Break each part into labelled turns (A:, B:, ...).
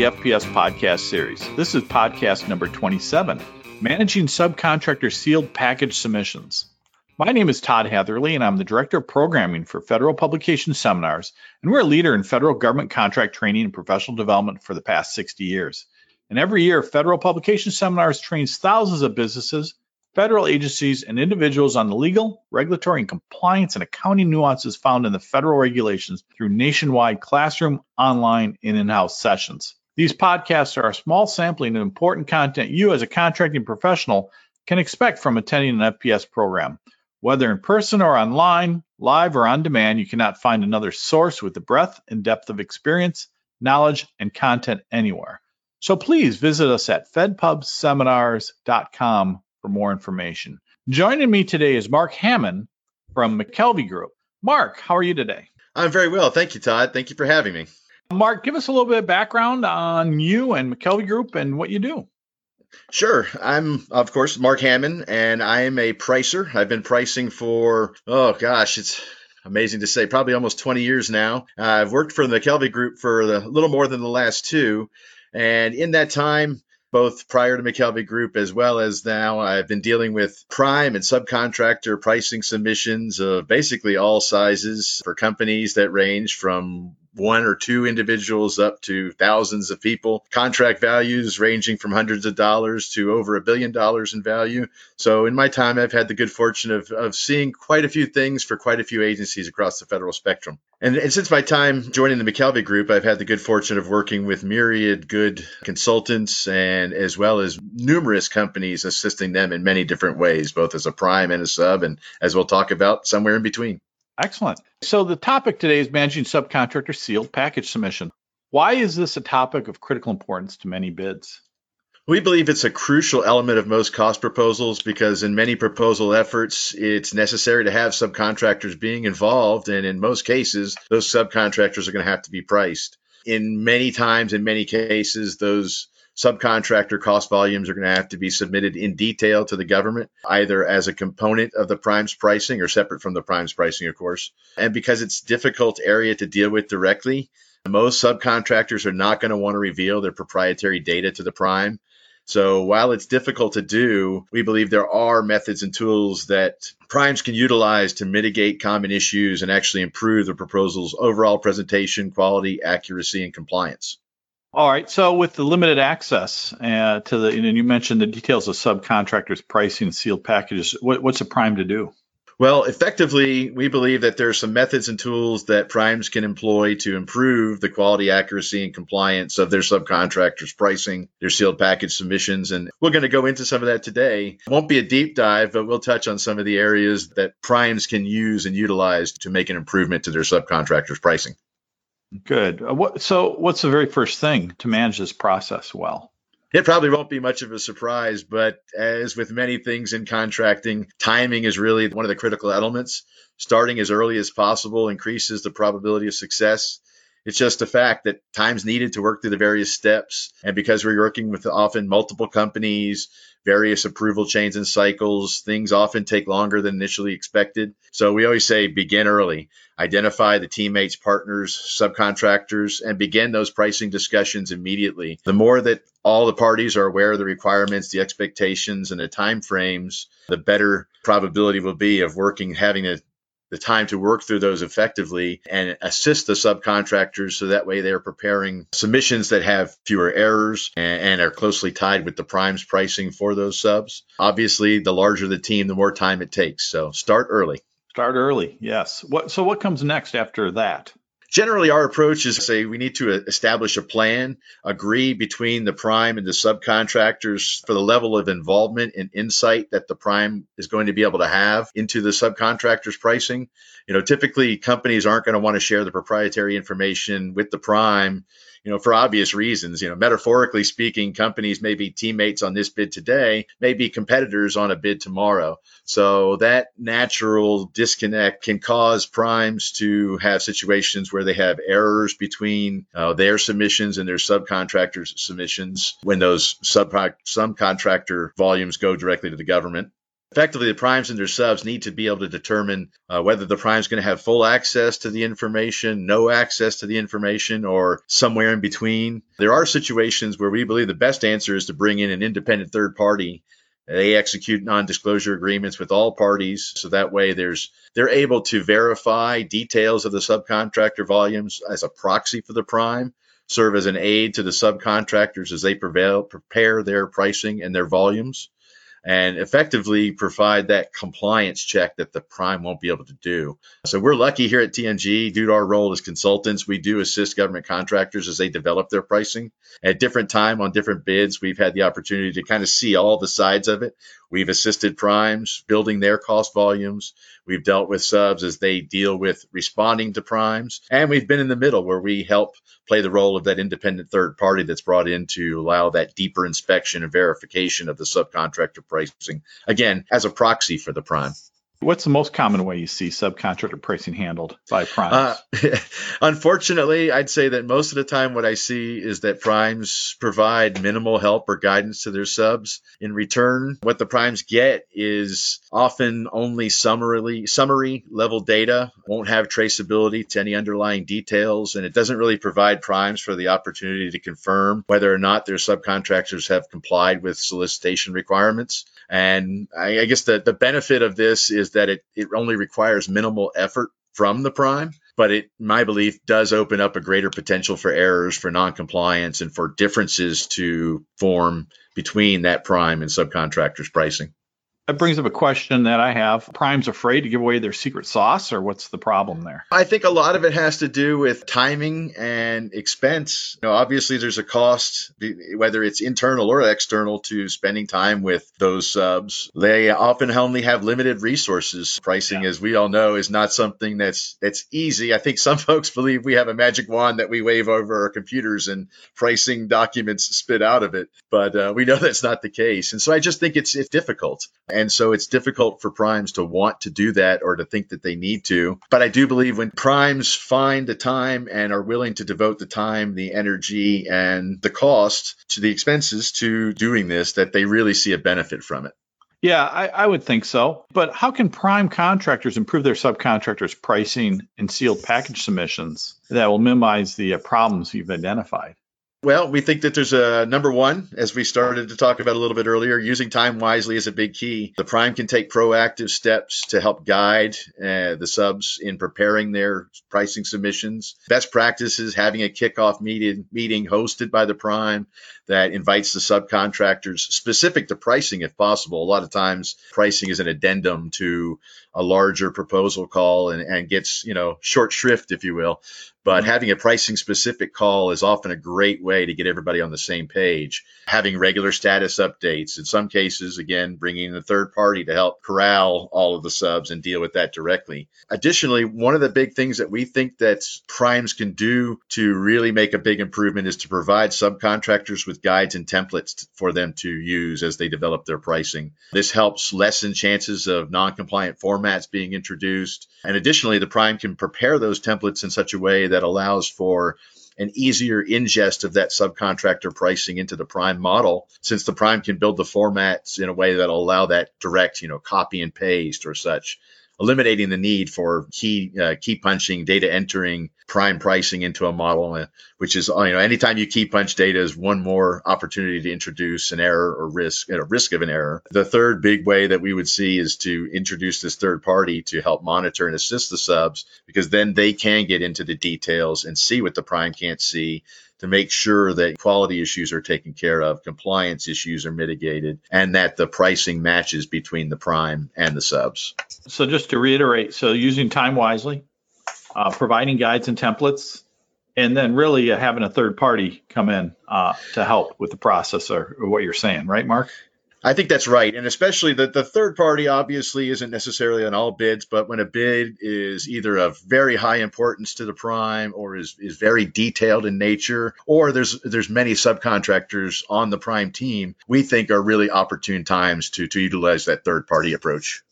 A: The FPS podcast series. This is podcast number 27 Managing Subcontractor Sealed Package Submissions. My name is Todd Hatherley, and I'm the Director of Programming for Federal Publication Seminars, and we're a leader in federal government contract training and professional development for the past 60 years. And every year, Federal Publication Seminars trains thousands of businesses, federal agencies, and individuals on the legal, regulatory, and compliance and accounting nuances found in the federal regulations through nationwide classroom, online, and in house sessions. These podcasts are a small sampling of important content you, as a contracting professional, can expect from attending an FPS program. Whether in person or online, live or on demand, you cannot find another source with the breadth and depth of experience, knowledge, and content anywhere. So please visit us at fedpubseminars.com for more information. Joining me today is Mark Hammond from McKelvey Group. Mark, how are you today?
B: I'm very well. Thank you, Todd. Thank you for having me.
A: Mark, give us a little bit of background on you and McKelvey Group and what you do.
B: Sure. I'm, of course, Mark Hammond, and I am a pricer. I've been pricing for, oh gosh, it's amazing to say, probably almost 20 years now. Uh, I've worked for the McKelvey Group for a little more than the last two. And in that time, both prior to McKelvey Group as well as now, I've been dealing with prime and subcontractor pricing submissions of basically all sizes for companies that range from one or two individuals up to thousands of people. Contract values ranging from hundreds of dollars to over a billion dollars in value. So, in my time, I've had the good fortune of, of seeing quite a few things for quite a few agencies across the federal spectrum. And, and since my time joining the McKelvey Group, I've had the good fortune of working with myriad good consultants and as well as numerous companies assisting them in many different ways, both as a prime and a sub, and as we'll talk about, somewhere in between.
A: Excellent. So the topic today is managing subcontractor sealed package submission. Why is this a topic of critical importance to many bids?
B: We believe it's a crucial element of most cost proposals because in many proposal efforts, it's necessary to have subcontractors being involved. And in most cases, those subcontractors are going to have to be priced. In many times, in many cases, those subcontractor cost volumes are going to have to be submitted in detail to the government, either as a component of the primes pricing or separate from the primes pricing, of course. And because it's difficult area to deal with directly, most subcontractors are not going to want to reveal their proprietary data to the prime. So while it's difficult to do, we believe there are methods and tools that primes can utilize to mitigate common issues and actually improve the proposal's overall presentation, quality, accuracy, and compliance.
A: All right. So with the limited access uh, to the, and you mentioned the details of subcontractors pricing sealed packages. What, what's a prime to do?
B: Well, effectively, we believe that there are some methods and tools that primes can employ to improve the quality, accuracy, and compliance of their subcontractors' pricing, their sealed package submissions. And we're going to go into some of that today. It won't be a deep dive, but we'll touch on some of the areas that primes can use and utilize to make an improvement to their subcontractors' pricing.
A: Good. Uh, what, so, what's the very first thing to manage this process well?
B: It probably won't be much of a surprise, but as with many things in contracting, timing is really one of the critical elements. Starting as early as possible increases the probability of success. It's just a fact that time's needed to work through the various steps. And because we're working with often multiple companies, various approval chains and cycles. Things often take longer than initially expected. So we always say begin early, identify the teammates, partners, subcontractors, and begin those pricing discussions immediately. The more that all the parties are aware of the requirements, the expectations, and the time frames, the better probability will be of working, having a the time to work through those effectively and assist the subcontractors so that way they're preparing submissions that have fewer errors and, and, are closely tied with the primes pricing for those subs. Obviously, the larger the team, the more time it takes. So start early.
A: Start early, yes. What so what comes next after that?
B: Generally, our approach is say we need to establish a plan, agree between the prime and the subcontractors for the level of involvement and insight that the prime is going to be able to have into the subcontractors' pricing. You know, typically companies aren't going to want to share the proprietary information with the prime you know, for obvious reasons. You know, metaphorically speaking, companies may be teammates on this bid today, may be competitors on a bid tomorrow. So that natural disconnect can cause primes to have situations where they have errors between uh, their submissions and their subcontractors' submissions when those sub subcontractor volumes go directly to the government. Effectively, the primes and their subs need to be able to determine uh, whether the prime is going to have full access to the information, no access to the information, or somewhere in between. There are situations where we believe the best answer is to bring in an independent third party they execute non-disclosure agreements with all parties, so that way there's they're able to verify details of the subcontractor volumes as a proxy for the prime, serve as an aid to the subcontractors as they prevail, prepare their pricing and their volumes and effectively provide that compliance check that the prime won't be able to do. So we're lucky here at TMG due to our role as consultants. We do assist government contractors as they develop their pricing at different time on different bids. We've had the opportunity to kind of see all the sides of it. We've assisted primes building their cost volumes. We've dealt with subs as they deal with responding to primes. And we've been in the middle where we help play the role of that independent third party that's brought in to allow that deeper inspection and verification of the subcontractor pricing, again, as a proxy for the prime.
A: What's the most common way you see subcontractor pricing handled by primes? Uh,
B: unfortunately, I'd say that most of the time what I see is that primes provide minimal help or guidance to their subs. In return, what the primes get is often only summarily summary level data, won't have traceability to any underlying details, and it doesn't really provide primes for the opportunity to confirm whether or not their subcontractors have complied with solicitation requirements. And I, I guess the, the benefit of this is that it, it only requires minimal effort from the prime, but it, my belief, does open up a greater potential for errors, for noncompliance, and for differences to form between that prime and subcontractors' pricing.
A: That brings up a question that I have. Prime's afraid to give away their secret sauce, or what's the problem there?
B: I think a lot of it has to do with timing and expense. You know, obviously, there's a cost, whether it's internal or external, to spending time with those subs. They often only have limited resources. Pricing, yeah. as we all know, is not something that's that's easy. I think some folks believe we have a magic wand that we wave over our computers and pricing documents spit out of it, but uh, we know that's not the case. And so I just think it's it's difficult. And so it's difficult for primes to want to do that or to think that they need to. But I do believe when primes find the time and are willing to devote the time, the energy, and the cost to the expenses to doing this, that they really see a benefit from it.
A: Yeah, I, I, would think so. But how can prime contractors improve their subcontractors' pricing and sealed package submissions that will minimize the uh, problems you've identified?
B: Well, we think that there's a number one, as we started to talk about a little bit earlier, using time wisely is a big key. The prime can take proactive steps to help guide uh, the subs in preparing their pricing submissions. Best practices having a kickoff meeting, meeting hosted by the prime that invites the subcontractors specific to pricing if possible. A lot of times pricing is an addendum to a larger proposal call and, and gets, you know, short shrift, if you will. But mm-hmm. having a pricing specific call is often a great way to get everybody on the same page. Having regular status updates, in some cases, again, bringing in a third party to help corral all of the subs and deal with that directly. Additionally, one of the big things that we think that primes can do to really make a big improvement is to provide subcontractors with guides and templates for them to use as they develop their pricing. This helps lessen chances of non-compliant formats being introduced. And additionally, the prime can prepare those templates in such a way that allows for an easier ingest of that subcontractor pricing into the prime model since the prime can build the formats in a way that'll allow that direct you know copy and paste or such eliminating the need for key uh, key punching, data entering, prime pricing into a model, uh, which is you know anytime you key punch data is one more opportunity to introduce an error or risk a risk of an error. The third big way that we would see is to introduce this third party to help monitor and assist the subs because then they can get into the details and see what the prime can't see to make sure that quality issues are taken care of, compliance issues are mitigated, and that the pricing matches between the prime and the subs.
A: So, just to reiterate, so using time wisely, uh, providing guides and templates, and then really uh, having a third party come in uh, to help with the process or, or what you're saying, right, Mark?
B: I think that's right. And especially the, the third party obviously isn't necessarily on all bids, but when a bid is either of very high importance to the prime or is, is very detailed in nature, or there's there's many subcontractors on the prime team, we think are really opportune times to, to utilize that third party approach.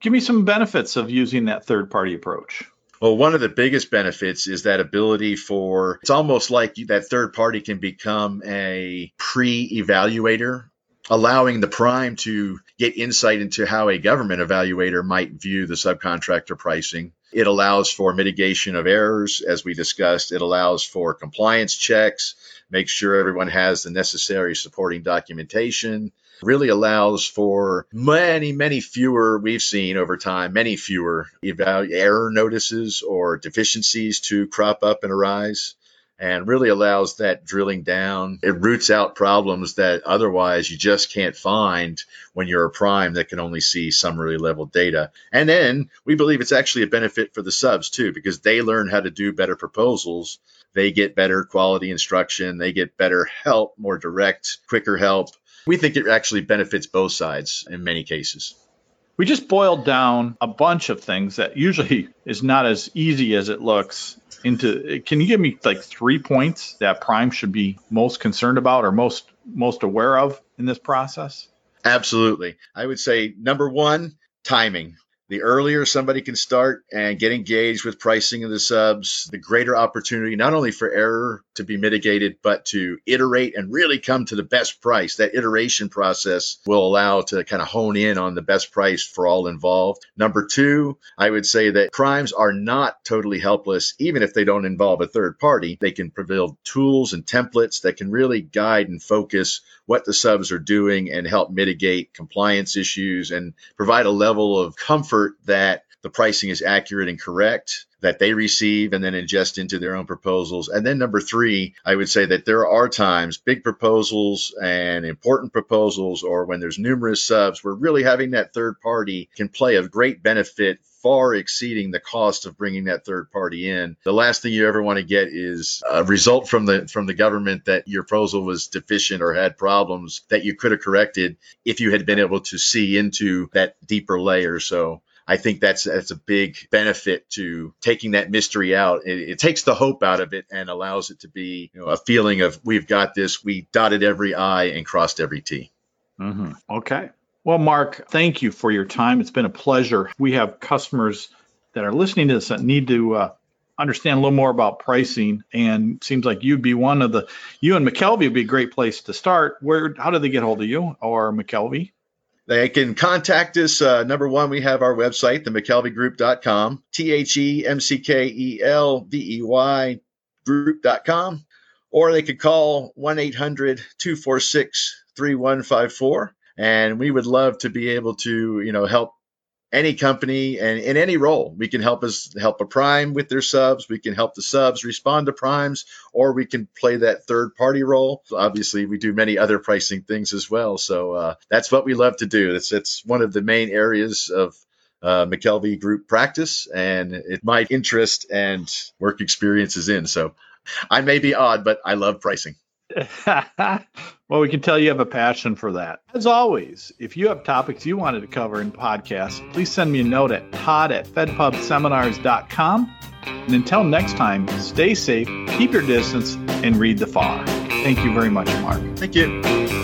A: Give me some benefits of using that third party approach.
B: Well, one of the biggest benefits is that ability for it's almost like that third party can become a pre evaluator allowing the prime to get insight into how a government evaluator might view the subcontractor pricing. It allows for mitigation of errors, as we discussed. It allows for compliance checks, make sure everyone has the necessary supporting documentation. Really allows for many, many fewer, we've seen over time, many fewer error notices or deficiencies to crop up and arise and really allows that drilling down. It roots out problems that otherwise you just can't find when you're a prime that can only see summary level data. And then we believe it's actually a benefit for the subs too, because they learn how to do better proposals. They get better quality instruction. They get better help, more direct, quicker help. We think it actually benefits both sides in many cases.
A: We just boiled down a bunch of things that usually is not as easy as it looks into can you give me like three points that prime should be most concerned about or most most aware of in this process?
B: Absolutely. I would say number one timing the earlier somebody can start and get engaged with pricing of the subs, the greater opportunity not only for error to be mitigated, but to iterate and really come to the best price. That iteration process will allow to kind of hone in on the best price for all involved. Number two, I would say that primes are not totally helpless, even if they don't involve a third party. They can provide tools and templates that can really guide and focus what the subs are doing and help mitigate compliance issues and provide a level of comfort that the pricing is accurate and correct that they receive and then ingest into their own proposals. And then number three, I would say that there are times big proposals and important proposals, or when there's numerous subs, where really having that third party can play a great benefit far exceeding the cost of bringing that third party in. The last thing you ever want to get is a result from the from the government that your proposal was deficient or had problems that you could have corrected if you had been able to see into that deeper layer. So I think that's that's a big benefit to taking that mystery out. It, it, takes the hope out of it and allows it to be you know, a feeling of we've got this. We dotted every I and crossed every T.
A: Mm-hmm. Okay. Well, Mark, thank you for your time. It's been a pleasure. We have customers that are listening to this that need to uh, understand a little more about pricing, and seems like you'd be one of the. You and McKelvey would be a great place to start. Where? How do they get hold of you or McKelvey?
B: They can contact us. Uh, number one, we have our website, themckelveygroup.com, T H E M C K E L V E Y group.com, or they could call 1 800 246 3154 and we would love to be able to you know help any company and in any role. We can help us help a prime with their subs. We can help the subs respond to primes or we can play that third party role. Obviously we do many other pricing things as well. So uh, that's what we love to do. It's, it's one of the main areas of uh, McKelvey group practice and it my interest and work experience is in. So i may be odd but i love pricing
A: well, we can tell you have a passion for that. As always, if you have topics you wanted to cover in podcasts, please send me a note at todd at fedpubseminars.com. And until next time, stay safe, keep your distance, and read the FAR. Thank you very much, Mark.
B: Thank you.